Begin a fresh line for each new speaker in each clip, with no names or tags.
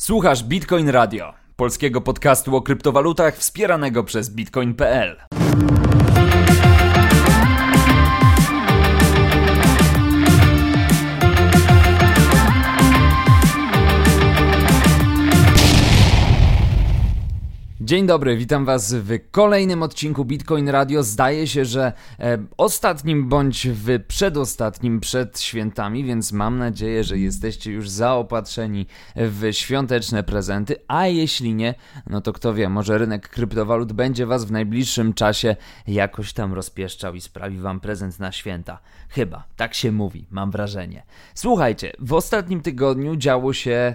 Słuchasz Bitcoin Radio, polskiego podcastu o kryptowalutach wspieranego przez bitcoin.pl. Dzień dobry, witam Was w kolejnym odcinku Bitcoin Radio. Zdaje się, że e, ostatnim bądź w przedostatnim przed świętami, więc mam nadzieję, że jesteście już zaopatrzeni w świąteczne prezenty. A jeśli nie, no to kto wie, może rynek kryptowalut będzie Was w najbliższym czasie jakoś tam rozpieszczał i sprawi Wam prezent na święta. Chyba, tak się mówi, mam wrażenie. Słuchajcie, w ostatnim tygodniu działo się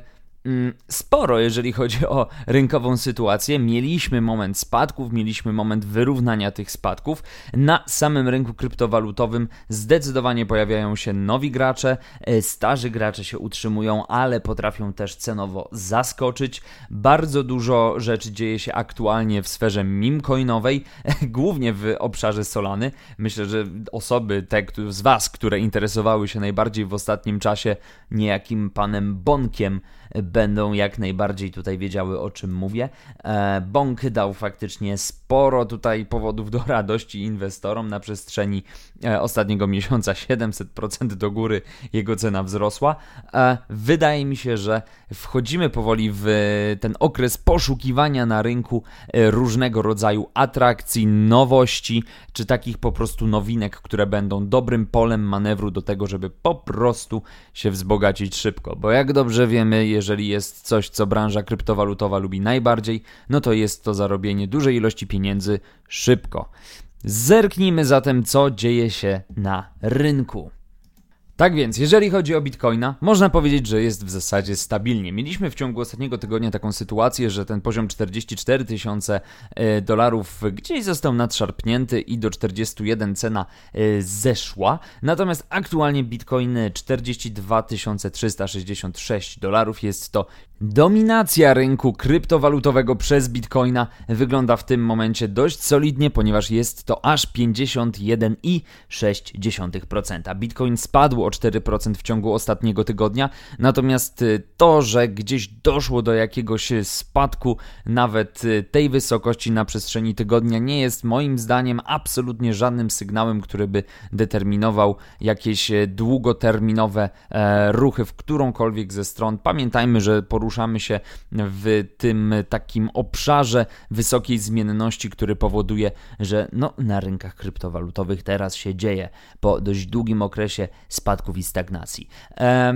sporo, jeżeli chodzi o rynkową sytuację. Mieliśmy moment spadków, mieliśmy moment wyrównania tych spadków. Na samym rynku kryptowalutowym zdecydowanie pojawiają się nowi gracze, e, starzy gracze się utrzymują, ale potrafią też cenowo zaskoczyć. Bardzo dużo rzeczy dzieje się aktualnie w sferze mimcoinowej, głównie w obszarze Solany. Myślę, że osoby, te z Was, które interesowały się najbardziej w ostatnim czasie niejakim panem Bonkiem, będą jak najbardziej tutaj wiedziały o czym mówię. E, Bąk dał faktycznie sporo tutaj powodów do radości inwestorom na przestrzeni e, ostatniego miesiąca 700% do góry jego cena wzrosła. E, wydaje mi się, że wchodzimy powoli w ten okres poszukiwania na rynku różnego rodzaju atrakcji, nowości, czy takich po prostu nowinek, które będą dobrym polem manewru do tego, żeby po prostu się wzbogacić szybko. Bo jak dobrze wiemy, jeżeli jest coś, co branża kryptowalutowa lubi najbardziej, no to jest to zarobienie dużej ilości pieniędzy szybko. Zerknijmy zatem, co dzieje się na rynku. Tak więc, jeżeli chodzi o Bitcoina, można powiedzieć, że jest w zasadzie stabilnie. Mieliśmy w ciągu ostatniego tygodnia taką sytuację, że ten poziom 44 tysiące e, dolarów gdzieś został nadszarpnięty i do 41 cena e, zeszła. Natomiast aktualnie Bitcoin 42 366 dolarów jest to Dominacja rynku kryptowalutowego przez Bitcoina wygląda w tym momencie dość solidnie, ponieważ jest to aż 51,6%. Bitcoin spadł o 4% w ciągu ostatniego tygodnia, natomiast y, to, że gdzieś doszło do jakiegoś spadku nawet y, tej wysokości na przestrzeni tygodnia nie jest moim zdaniem absolutnie żadnym sygnałem, który by determinował jakieś y, długoterminowe e, ruchy w którąkolwiek ze stron. Pamiętajmy, że poruszamy poruszamy się w tym takim obszarze wysokiej zmienności, który powoduje, że no, na rynkach kryptowalutowych teraz się dzieje po dość długim okresie spadków i stagnacji.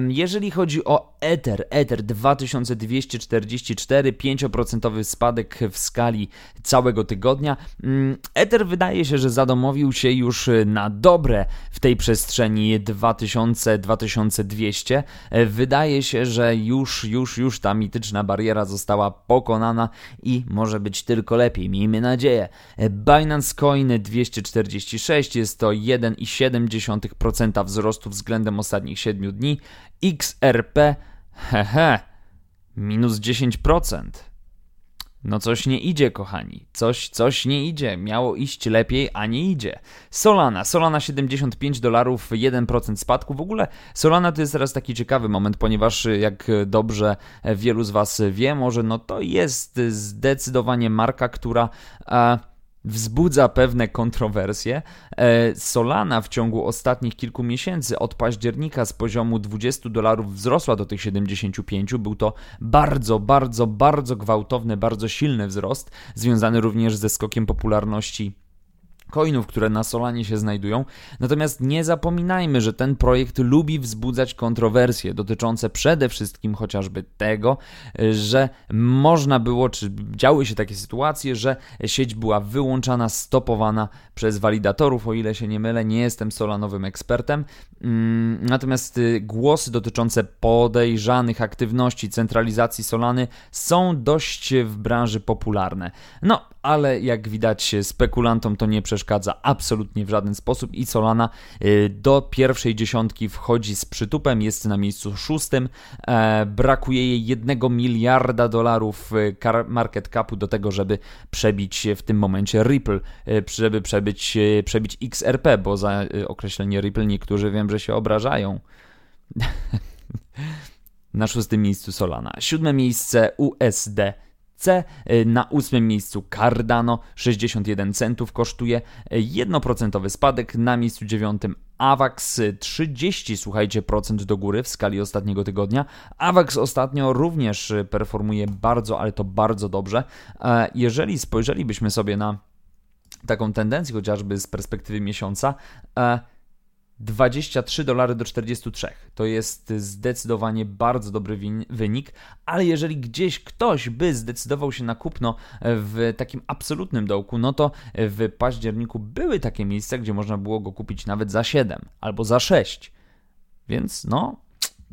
Jeżeli chodzi o Ether, Ether 2244, 5% spadek w skali całego tygodnia. Mm, Ether wydaje się, że zadomowił się już na dobre w tej przestrzeni 2000-2200. Wydaje się, że już, już, już ta mityczna bariera została pokonana i może być tylko lepiej, miejmy nadzieję. Binance Coin 246 jest to 1,7% wzrostu względem ostatnich 7 dni. XRP, hehe, minus 10%. No coś nie idzie, kochani. Coś, coś nie idzie. Miało iść lepiej, a nie idzie. Solana. Solana 75 dolarów, 1% spadku. W ogóle Solana to jest teraz taki ciekawy moment, ponieważ jak dobrze wielu z Was wie, może no to jest zdecydowanie marka, która... E, wzbudza pewne kontrowersje. E, Solana w ciągu ostatnich kilku miesięcy od października z poziomu 20 dolarów wzrosła do tych 75. Był to bardzo, bardzo, bardzo gwałtowny, bardzo silny wzrost, związany również ze skokiem popularności coinów, które na Solanie się znajdują. Natomiast nie zapominajmy, że ten projekt lubi wzbudzać kontrowersje dotyczące przede wszystkim chociażby tego, że można było, czy działy się takie sytuacje, że sieć była wyłączana, stopowana przez walidatorów, o ile się nie mylę, nie jestem solanowym ekspertem. Mm, natomiast y, głosy dotyczące podejrzanych aktywności centralizacji Solany są dość w branży popularne. No, ale jak widać spekulantom to nie przeszkadza absolutnie w żaden sposób i Solana y, do pierwszej dziesiątki wchodzi z przytupem, jest na miejscu szóstym, e, brakuje jej jednego miliarda dolarów y, market capu do tego, żeby przebić w tym momencie Ripple, żeby przebić, przebić XRP, bo za określenie Ripple niektórzy wiem, że się obrażają. na szóstym miejscu Solana. Siódme miejsce USD. C na ósmym miejscu Cardano 61 centów kosztuje 1% spadek na miejscu dziewiątym AVAX 30 słuchajcie procent do góry w skali ostatniego tygodnia. AVAX ostatnio również performuje bardzo, ale to bardzo dobrze. E, jeżeli spojrzelibyśmy sobie na taką tendencję chociażby z perspektywy miesiąca, 23 dolary do 43. To jest zdecydowanie bardzo dobry wynik, ale jeżeli gdzieś ktoś by zdecydował się na kupno w takim absolutnym dołku, no to w październiku były takie miejsca, gdzie można było go kupić nawet za 7 albo za 6. Więc no,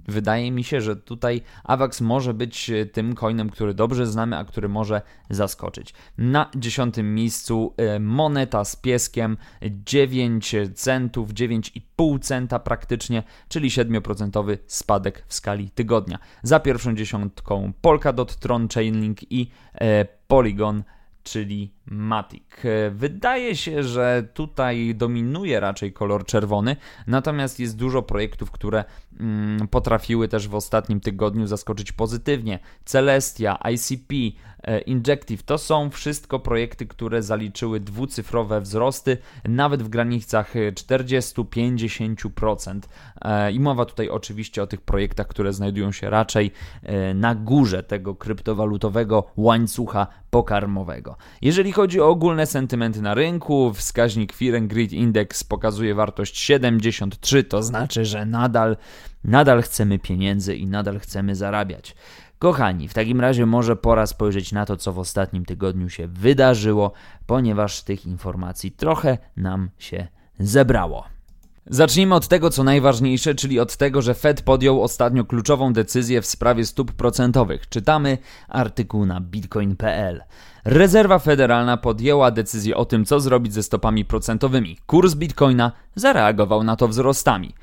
Wydaje mi się, że tutaj AVAX może być e, tym coinem, który dobrze znamy, a który może zaskoczyć. Na dziesiątym miejscu e, moneta z pieskiem 9 centów, 9,5 centa praktycznie, czyli 7% spadek w skali tygodnia. Za pierwszą dziesiątką Polkadot, Tron, Chainlink i e, Polygon czyli Matic. Wydaje się, że tutaj dominuje raczej kolor czerwony, natomiast jest dużo projektów, które mm, potrafiły też w ostatnim tygodniu zaskoczyć pozytywnie. Celestia, ICP, e, Injective to są wszystko projekty, które zaliczyły dwucyfrowe wzrosty, nawet w granicach 40-50%. E, I mowa tutaj oczywiście o tych projektach, które znajdują się raczej e, na górze tego kryptowalutowego łańcucha pokarmowego. Jeżeli chodzi o ogólne sentymenty na rynku, wskaźnik Fear and Greed Index pokazuje wartość 73, to znaczy, że nadal, nadal chcemy pieniędzy i nadal chcemy zarabiać. Kochani, w takim razie może pora spojrzeć na to, co w ostatnim tygodniu się wydarzyło, ponieważ tych informacji trochę nam się zebrało. Zacznijmy od tego, co najważniejsze, czyli od tego, że Fed podjął ostatnio kluczową decyzję w sprawie stóp procentowych. Czytamy artykuł na bitcoin.pl. Rezerwa Federalna podjęła decyzję o tym, co zrobić ze stopami procentowymi. Kurs bitcoina zareagował na to wzrostami.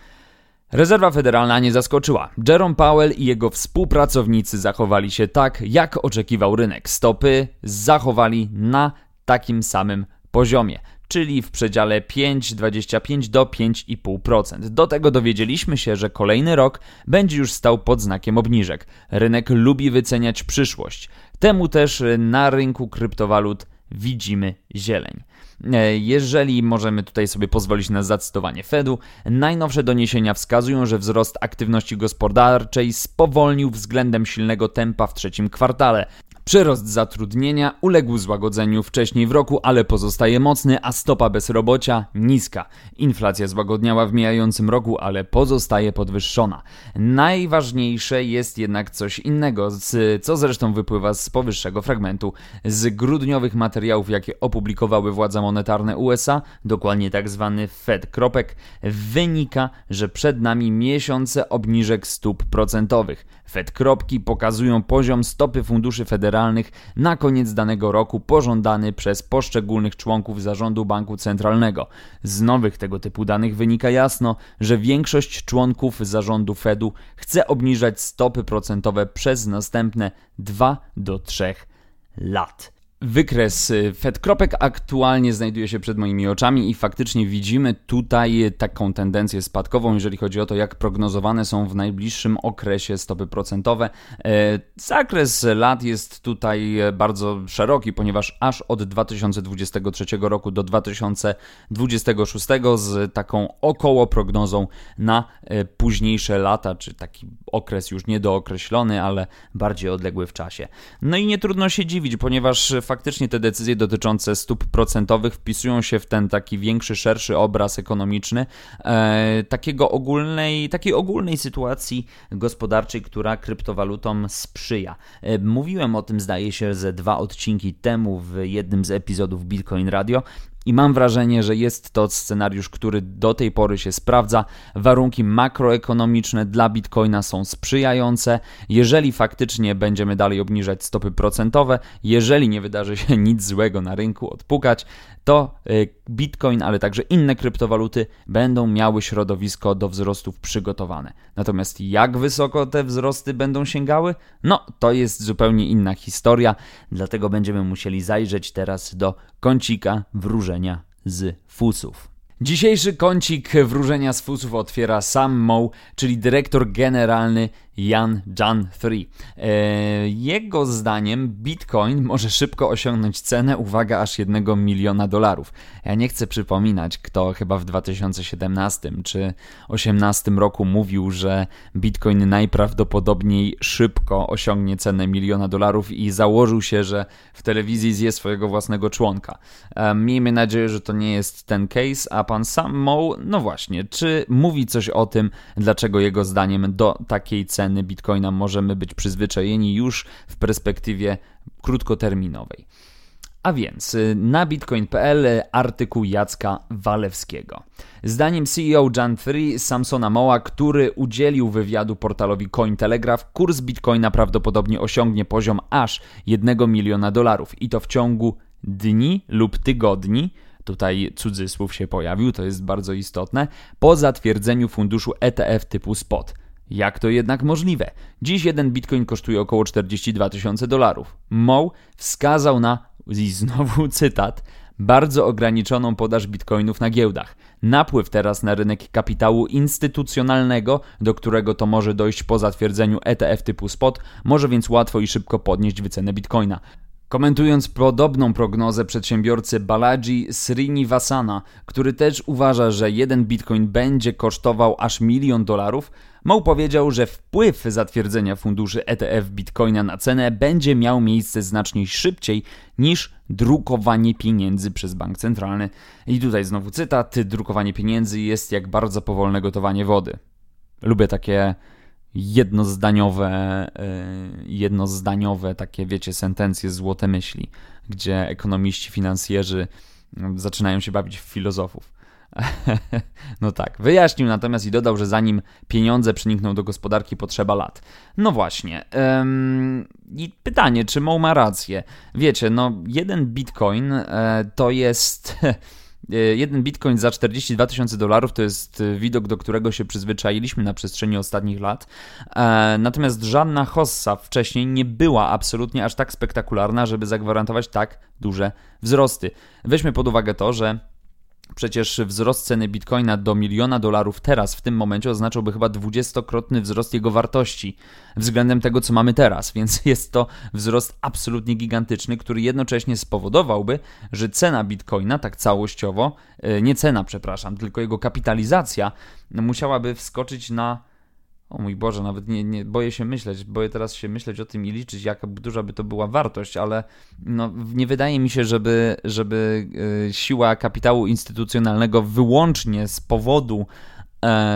Rezerwa Federalna nie zaskoczyła. Jerome Powell i jego współpracownicy zachowali się tak, jak oczekiwał rynek. Stopy zachowali na takim samym poziomie czyli w przedziale 5,25 do 5,5%. Do tego dowiedzieliśmy się, że kolejny rok będzie już stał pod znakiem obniżek. Rynek lubi wyceniać przyszłość. Temu też na rynku kryptowalut widzimy zieleń. E, jeżeli możemy tutaj sobie pozwolić na zacytowanie Fedu, najnowsze doniesienia wskazują, że wzrost aktywności gospodarczej spowolnił względem silnego tempa w trzecim kwartale. Przyrost zatrudnienia uległ złagodzeniu wcześniej w roku, ale pozostaje mocny, a stopa bezrobocia niska. Inflacja złagodniała w mijającym roku, ale pozostaje podwyższona. Najważniejsze jest jednak coś innego, co zresztą wypływa z powyższego fragmentu. Z grudniowych materiałów, jakie opublikowały władze monetarne USA, dokładnie. Tak Fed kropek, wynika, że przed nami miesiące obniżek stóp procentowych. Fed kropki pokazują poziom stopy funduszy federalnych na koniec danego roku pożądany przez poszczególnych członków zarządu banku centralnego. Z nowych tego typu danych wynika jasno, że większość członków zarządu Fedu chce obniżać stopy procentowe przez następne 2 do 3 lat. Wykres y, Fed kropek aktualnie znajduje się przed moimi oczami i faktycznie widzimy tutaj taką tendencję spadkową, jeżeli chodzi o to, jak prognozowane są w najbliższym okresie stopy procentowe. E, zakres lat jest tutaj bardzo szeroki, ponieważ aż od 2023 roku do 2026 z taką około prognozą na e, późniejsze lata, czy taki okres już niedookreślony, ale bardziej odległy w czasie. No i nie trudno się dziwić, ponieważ faktycznie te decyzje dotyczące stóp procentowych wpisują się w ten taki większy, szerszy obraz ekonomiczny e, takiego ogólnej, takiej ogólnej sytuacji gospodarczej, która kryptowalutom sprzyja. E, mówiłem o tym, zdaje się, ze dwa odcinki temu w jednym z epizodów Bitcoin Radio i mam wrażenie, że jest to scenariusz, który do tej pory się sprawdza. Warunki makroekonomiczne dla bitcoina są sprzyjające. Jeżeli faktycznie będziemy dalej obniżać stopy procentowe, jeżeli nie wydarzy się nic złego na rynku odpukać, to y, bitcoin, ale także inne kryptowaluty będą miały środowisko do wzrostów przygotowane. Natomiast jak wysoko te wzrosty będą sięgały? No, to jest zupełnie inna historia, dlatego będziemy musieli zajrzeć teraz do kącika wróżenia z fusów. Dzisiejszy kącik wróżenia z fusów otwiera Sam Moe, czyli dyrektor generalny Jan Jan 3. E, jego zdaniem Bitcoin może szybko osiągnąć cenę, uwaga, aż 1 miliona dolarów. Ja nie chcę przypominać, kto chyba w 2017 czy 2018 roku mówił, że Bitcoin najprawdopodobniej szybko osiągnie cenę miliona dolarów i założył się, że w telewizji zje swojego własnego członka. E, miejmy nadzieję, że to nie jest ten case, a pan Sam Moe, no właśnie, czy mówi coś o tym, dlaczego jego zdaniem do takiej ceny bitcoina możemy być przyzwyczajeni już w perspektywie krótkoterminowej. A więc y, na bitcoin.pl artykuł Jacka Walewskiego. Zdaniem CEO Jan 3 Samsona Moa, który udzielił wywiadu portalowi Cointelegraph, kurs bitcoina prawdopodobnie osiągnie poziom aż 1 miliona dolarów i to w ciągu dni lub tygodni. Tutaj cudzysłów się pojawił, to jest bardzo istotne, po zatwierdzeniu funduszu ETF typu spot. Jak to jednak możliwe? Dziś jeden bitcoin kosztuje około 42 tysiące dolarów. Moe wskazał na, i znowu cytat, bardzo ograniczoną podaż bitcoinów na giełdach. Napływ teraz na rynek kapitału instytucjonalnego, do którego to może dojść po zatwierdzeniu ETF typu spot, może więc łatwo i szybko podnieść wycenę bitcoina. Komentując podobną prognozę przedsiębiorcy Balaji Srinivasana, który też uważa, że jeden bitcoin będzie kosztował aż milion dolarów, Moł powiedział, że wpływ zatwierdzenia funduszy ETF bitcoina na cenę będzie miał miejsce znacznie szybciej niż drukowanie pieniędzy przez bank centralny. I tutaj znowu cytat: Drukowanie pieniędzy jest jak bardzo powolne gotowanie wody. Lubię takie jednozdaniowe, e, jednozdaniowe takie, wiecie, sentencje, złote myśli, gdzie ekonomiści, finansjerzy no, zaczynają się bawić w filozofów. No tak, wyjaśnił natomiast i dodał, że zanim pieniądze przenikną do gospodarki potrzeba lat. No właśnie. Ym, I pytanie, czy Mo ma rację? Wiecie, no jeden bitcoin e, to jest jeden bitcoin za 42 tysiące dolarów to jest e, widok, do którego się przyzwyczailiśmy na przestrzeni ostatnich lat. E, natomiast żadna hossa wcześniej nie była absolutnie aż tak spektakularna, żeby zagwarantować tak duże wzrosty. Weźmy pod uwagę to, że Przecież wzrost ceny bitcoina do miliona dolarów teraz, w tym momencie, oznaczałby chyba dwudziestokrotny wzrost jego wartości względem tego, co mamy teraz, więc jest to wzrost absolutnie gigantyczny, który jednocześnie spowodowałby, że cena bitcoina, tak całościowo, e, nie cena, przepraszam, tylko jego kapitalizacja, musiałaby wskoczyć na o mój Boże, nawet nie, nie boję się myśleć, boję teraz się myśleć o tym i liczyć, jaka duża by to była wartość, ale no, nie wydaje mi się, żeby, żeby e, siła kapitału instytucjonalnego wyłącznie z powodu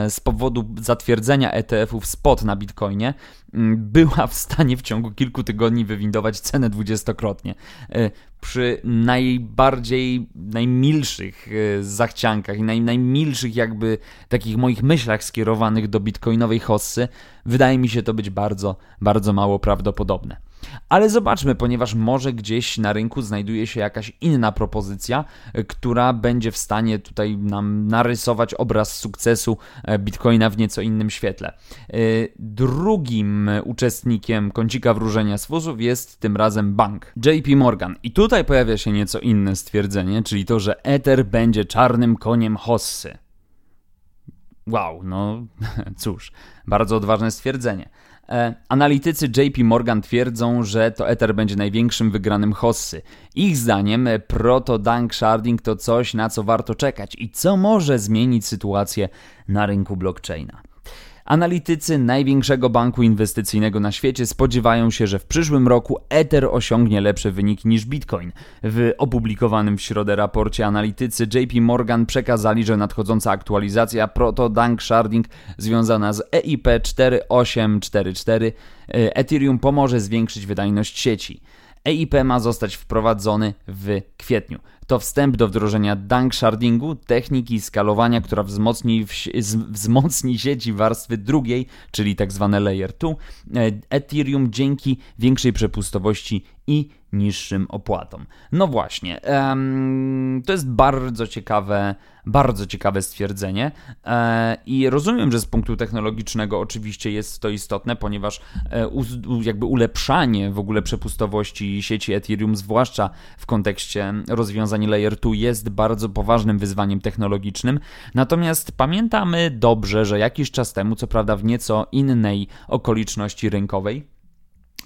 z powodu zatwierdzenia ETF-ów spot na Bitcoinie mm, była w stanie w ciągu kilku tygodni wywindować cenę dwudziestokrotnie. E, przy najbardziej, najmilszych e, zachciankach i naj, najmilszych jakby takich moich myślach skierowanych do bitcoinowej hossy, wydaje mi się to być bardzo, bardzo mało prawdopodobne. Ale zobaczmy, ponieważ może gdzieś na rynku znajduje się jakaś inna propozycja, e, która będzie w stanie tutaj nam narysować obraz sukcesu e, Bitcoina w nieco innym świetle. E, drugim uczestnikiem kącika wróżenia z jest tym razem bank JP Morgan. I tutaj pojawia się nieco inne stwierdzenie, czyli to, że Ether będzie czarnym koniem hossy. Wow, no cóż, bardzo odważne stwierdzenie. E, analitycy JP Morgan twierdzą, że to Ether będzie największym wygranym hossy. Ich zdaniem proto Dank Sharding to coś, na co warto czekać i co może zmienić sytuację na rynku blockchaina. Analitycy największego banku inwestycyjnego na świecie spodziewają się, że w przyszłym roku Ether osiągnie lepsze wyniki niż Bitcoin. W opublikowanym w środę raporcie analitycy JP Morgan przekazali, że nadchodząca aktualizacja Proto Dank Sharding związana z EIP 4844 e, Ethereum pomoże zwiększyć wydajność sieci. EIP ma zostać wprowadzony w kwietniu. To wstęp do wdrożenia dankshardingu, techniki skalowania, która wzmocni, wzmocni sieci warstwy drugiej, czyli tzw. Tak layer 2, e, Ethereum dzięki większej przepustowości i niższym opłatom. No właśnie, to jest bardzo ciekawe, bardzo ciekawe stwierdzenie e, i rozumiem, że z punktu technologicznego oczywiście jest to istotne, ponieważ e, jakby ulepszanie w ogóle przepustowości sieci Ethereum, zwłaszcza w kontekście rozwiązań Layer 2 jest bardzo poważnym wyzwaniem technologicznym. Natomiast pamiętamy dobrze, że jakiś czas temu, co prawda w nieco innej okoliczności rynkowej,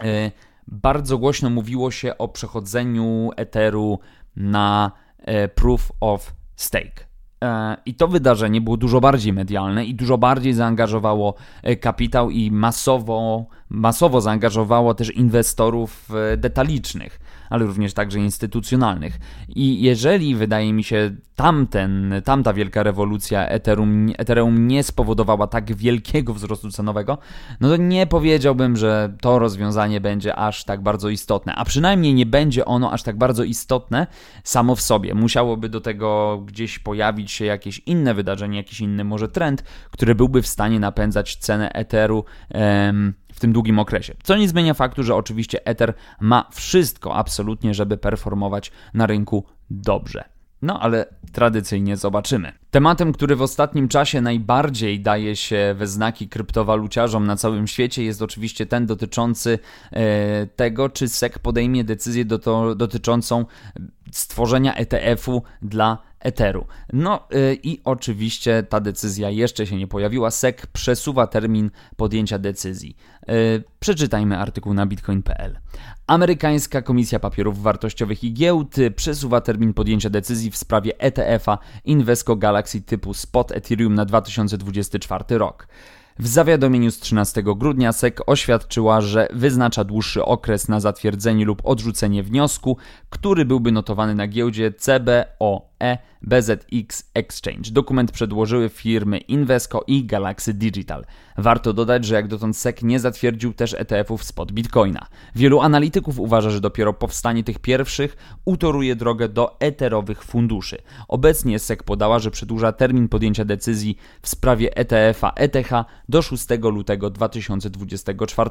e, bardzo głośno mówiło się o przechodzeniu Etheru na e, Proof of Stake. E, I to wydarzenie było dużo bardziej medialne i dużo bardziej zaangażowało e, kapitał i masowo, masowo zaangażowało też inwestorów detalicznych ale również także instytucjonalnych. I jeżeli, wydaje mi się, tamten, tamta wielka rewolucja Ethereum, Ethereum nie spowodowała tak wielkiego wzrostu cenowego, no to nie powiedziałbym, że to rozwiązanie będzie aż tak bardzo istotne, a przynajmniej nie będzie ono aż tak bardzo istotne samo w sobie. Musiałoby do tego gdzieś pojawić się jakieś inne wydarzenie, jakiś inny może trend, który byłby w stanie napędzać cenę Etheru em, w tym długim okresie. Co nie zmienia faktu, że oczywiście Ether ma wszystko absolutnie, żeby performować na rynku dobrze. No ale tradycyjnie zobaczymy. Tematem, który w ostatnim czasie najbardziej daje się we znaki kryptowaluciarzom na całym świecie, jest oczywiście ten dotyczący e, tego, czy SEC podejmie decyzję do to, dotyczącą stworzenia ETF-u dla Etheru. No yy, i oczywiście ta decyzja jeszcze się nie pojawiła. SEC przesuwa termin podjęcia decyzji. Yy, przeczytajmy artykuł na bitcoin.pl. Amerykańska Komisja Papierów Wartościowych i Giełd przesuwa termin podjęcia decyzji w sprawie ETF-a Invesco Galaxy typu Spot Ethereum na 2024 rok. W zawiadomieniu z 13 grudnia SEC oświadczyła, że wyznacza dłuższy okres na zatwierdzenie lub odrzucenie wniosku, który byłby notowany na giełdzie CBOE BZX Exchange. Dokument przedłożyły firmy Invesco i Galaxy Digital. Warto dodać, że jak dotąd SEC nie zatwierdził też ETF-ów spod Bitcoina. Wielu analityków uważa, że dopiero powstanie tych pierwszych utoruje drogę do eterowych funduszy. Obecnie SEC podała, że przedłuża termin podjęcia decyzji w sprawie ETF-a ETH do 6 lutego 2024.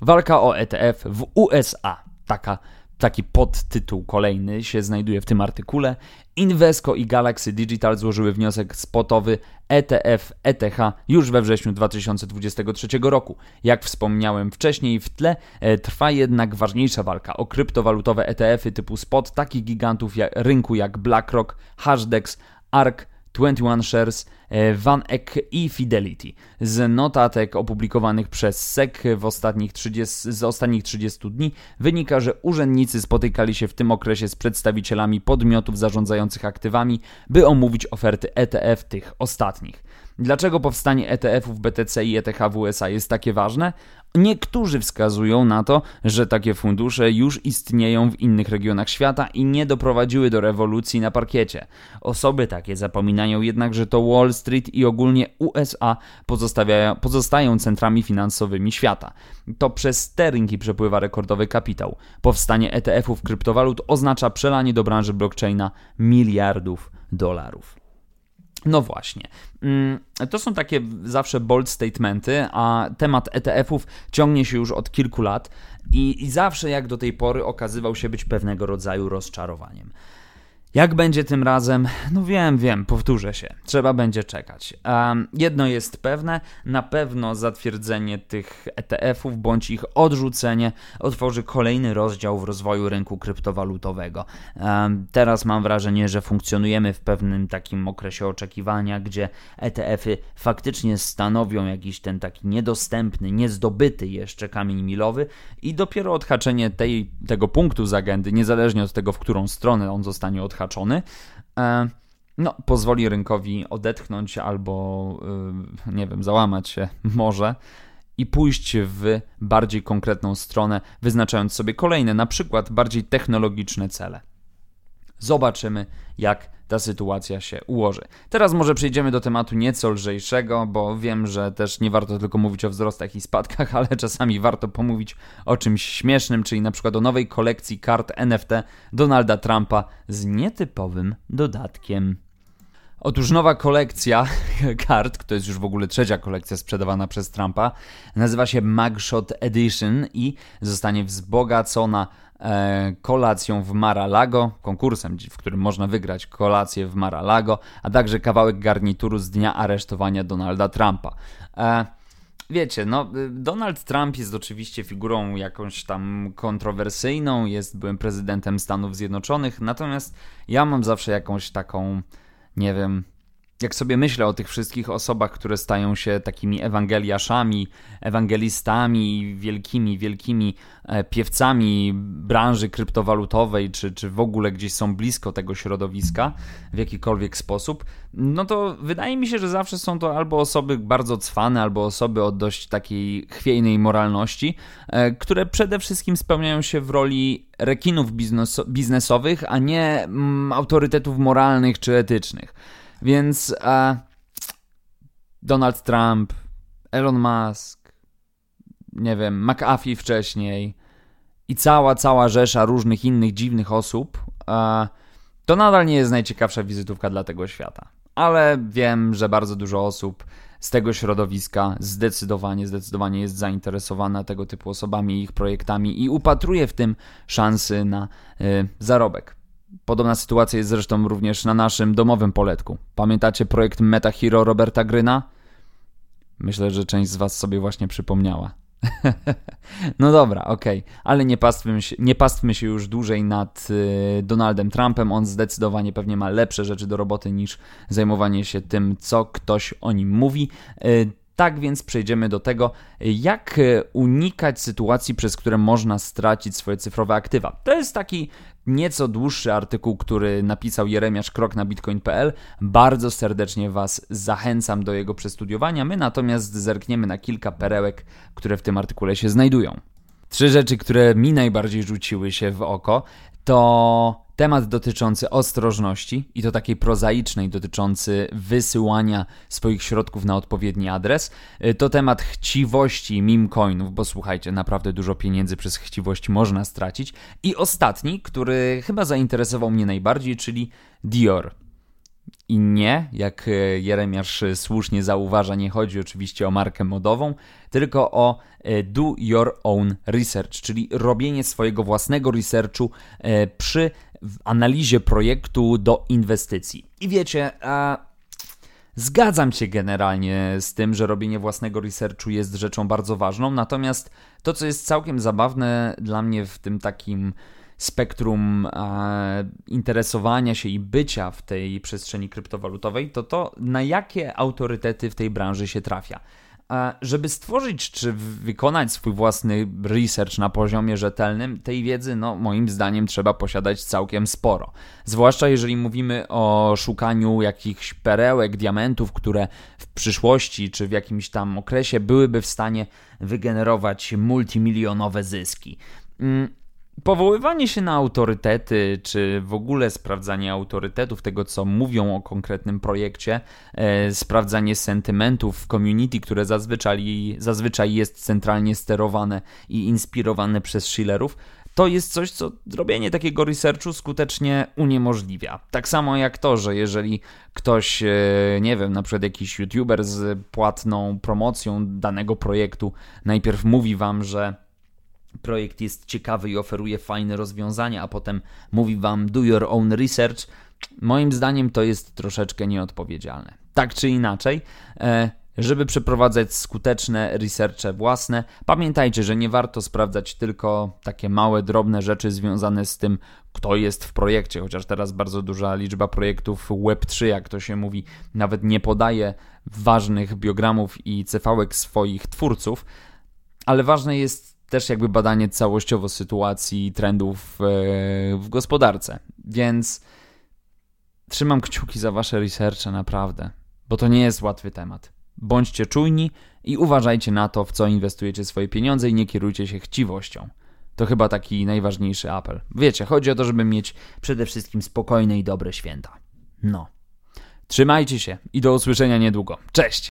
Walka o ETF w USA. Taka taki podtytuł kolejny się znajduje w tym artykule. Invesco i Galaxy Digital złożyły wniosek spotowy ETF ETH już we wrześniu 2023 roku. Jak wspomniałem wcześniej, w tle e, trwa jednak ważniejsza walka o kryptowalutowe ETF-y typu spot takich gigantów rynku jak BlackRock, Hashdex, ARK, 21 Shares, e, Van Eck i Fidelity. Z notatek opublikowanych przez SEC w ostatnich 30, z ostatnich 30 dni wynika, że urzędnicy spotykali się w tym okresie z przedstawicielami podmiotów zarządzających aktywami, by omówić oferty ETF tych ostatnich. Dlaczego powstanie ETF-ów BTC i ETH w USA jest takie ważne? Niektórzy wskazują na to, że takie fundusze już istnieją w innych regionach świata i nie doprowadziły do rewolucji na parkiecie. Osoby takie zapominają jednak, że to Wall Street i ogólnie USA pozostają centrami finansowymi świata. To przez te rynki przepływa rekordowy kapitał. Powstanie ETF-ów kryptowalut oznacza przelanie do branży blockchaina miliardów dolarów. No właśnie. Mm, to są takie zawsze bold statementy, a temat ETF-ów ciągnie się już od kilku lat i, i zawsze jak do tej pory okazywał się być pewnego rodzaju rozczarowaniem. Jak będzie tym razem? No wiem, wiem, powtórzę się. Trzeba będzie czekać. Um, jedno jest pewne, na pewno zatwierdzenie tych ETF-ów bądź ich odrzucenie otworzy kolejny rozdział w rozwoju rynku kryptowalutowego. Um, teraz mam wrażenie, że funkcjonujemy w pewnym takim okresie oczekiwania, gdzie ETF-y faktycznie stanowią jakiś ten taki niedostępny, niezdobyty jeszcze kamień milowy i dopiero odhaczenie tej, tego punktu z agendy, niezależnie od tego, w którą stronę on zostanie odhaczony, zahaczony, e, no, pozwoli rynkowi odetchnąć albo, e, nie wiem, załamać się może i pójść w bardziej konkretną stronę, wyznaczając sobie kolejne, na przykład bardziej technologiczne cele. Zobaczymy, jak ta sytuacja się ułoży. Teraz może przejdziemy do tematu nieco lżejszego, bo wiem, że też nie warto tylko mówić o wzrostach i spadkach, ale czasami warto pomówić o czymś śmiesznym, czyli na przykład o nowej kolekcji kart NFT Donalda Trumpa z nietypowym dodatkiem. Otóż nowa kolekcja kart, to jest już w ogóle trzecia kolekcja sprzedawana przez Trumpa, nazywa się Mugshot Edition i zostanie wzbogacona kolacją w Mar-a-Lago, konkursem, w którym można wygrać kolację w Mar-a-Lago, a także kawałek garnituru z dnia aresztowania Donalda Trumpa. E, wiecie, no, Donald Trump jest oczywiście figurą jakąś tam kontrowersyjną, jest byłym prezydentem Stanów Zjednoczonych, natomiast ja mam zawsze jakąś taką, nie wiem, jak sobie myślę o tych wszystkich osobach, które stają się takimi ewangeliaszami, ewangelistami, wielkimi, wielkimi e, piewcami branży kryptowalutowej, czy, czy w ogóle gdzieś są blisko tego środowiska w jakikolwiek sposób, no to wydaje mi się, że zawsze są to albo osoby bardzo cwane, albo osoby o dość takiej chwiejnej moralności, e, które przede wszystkim spełniają się w roli rekinów biznes biznesowych, a nie mm, autorytetów moralnych czy etycznych. Więc e, Donald Trump, Elon Musk, nie wiem, McAfee wcześniej i cała, cała rzesza różnych innych dziwnych osób, e, to nadal nie jest najciekawsza wizytówka dla tego świata. Ale wiem, że bardzo dużo osób z tego środowiska zdecydowanie, zdecydowanie jest zainteresowana tego typu osobami i ich projektami i upatruje w tym szansy na y, zarobek. Podobna sytuacja jest zresztą również na naszym domowym poletku. Pamiętacie projekt Meta Hero Roberta Gryna? Myślę, że część z Was sobie właśnie przypomniała. no dobra, okej, okay. ale nie pastwmy, się, nie pastwmy się już dłużej nad y, Donaldem Trumpem. On zdecydowanie pewnie ma lepsze rzeczy do roboty niż zajmowanie się tym, co ktoś o nim mówi. Y, tak więc przejdziemy do tego, jak unikać sytuacji, przez które można stracić swoje cyfrowe aktywa. To jest taki nieco dłuższy artykuł, który napisał Jeremiasz Krok na bitcoin.pl. Bardzo serdecznie Was zachęcam do jego przestudiowania. My natomiast zerkniemy na kilka perełek, które w tym artykule się znajdują. Trzy rzeczy, które mi najbardziej rzuciły się w oko, to temat dotyczący ostrożności i to takiej prozaicznej, dotyczący wysyłania swoich środków na odpowiedni adres. Y, to temat chciwości meme bo słuchajcie, naprawdę dużo pieniędzy przez chciwość można stracić. I ostatni, który chyba zainteresował mnie najbardziej, czyli Dior. I nie, jak e, Jeremiasz słusznie zauważa, nie chodzi oczywiście o markę modową, tylko o e, do your own research, czyli robienie swojego własnego researchu e, przy analizie projektu do inwestycji. I wiecie, zgadzam się generalnie z tym, że robienie własnego researchu jest rzeczą bardzo ważną, natomiast to, co jest całkiem zabawne dla mnie w tym takim spektrum interesowania się i bycia w tej przestrzeni kryptowalutowej, to to, na jakie autorytety w tej branży się trafia. Żeby stworzyć czy wykonać swój własny research na poziomie rzetelnym, tej wiedzy, no moim zdaniem, trzeba posiadać całkiem sporo. Zwłaszcza jeżeli mówimy o szukaniu jakichś perełek, diamentów, które w przyszłości czy w jakimś tam okresie byłyby w stanie wygenerować multimilionowe zyski. Mm, Powoływanie się na autorytety, czy w ogóle sprawdzanie autorytetów, tego co mówią o konkretnym projekcie, e, sprawdzanie sentymentów w community, które zazwyczaj, zazwyczaj jest centralnie sterowane i inspirowane przez Schillerów, to jest coś, co robienie takiego researchu skutecznie uniemożliwia. Tak samo jak to, że jeżeli ktoś, e, nie wiem, na przykład jakiś youtuber z płatną promocją danego projektu najpierw mówi wam, że projekt jest ciekawy i oferuje fajne rozwiązania, a potem mówi wam do your own research, moim zdaniem to jest troszeczkę nieodpowiedzialne. Tak czy inaczej, e, żeby przeprowadzać skuteczne researche własne, pamiętajcie, że nie warto sprawdzać tylko takie małe, drobne rzeczy związane z tym, kto jest w projekcie, chociaż teraz bardzo duża liczba projektów Web3, jak to się mówi, nawet nie podaje ważnych biogramów i cefałek swoich twórców, ale ważne jest też jakby badanie całościowo sytuacji i trendów e, w gospodarce. Więc trzymam kciuki za wasze researche naprawdę, bo to nie jest łatwy temat. Bądźcie czujni i uważajcie na to, w co inwestujecie swoje pieniądze i nie kierujcie się chciwością. To chyba taki najważniejszy apel. Wiecie, chodzi o to, żeby mieć przede wszystkim spokojne i dobre święta. No. Trzymajcie się i do usłyszenia niedługo. Cześć!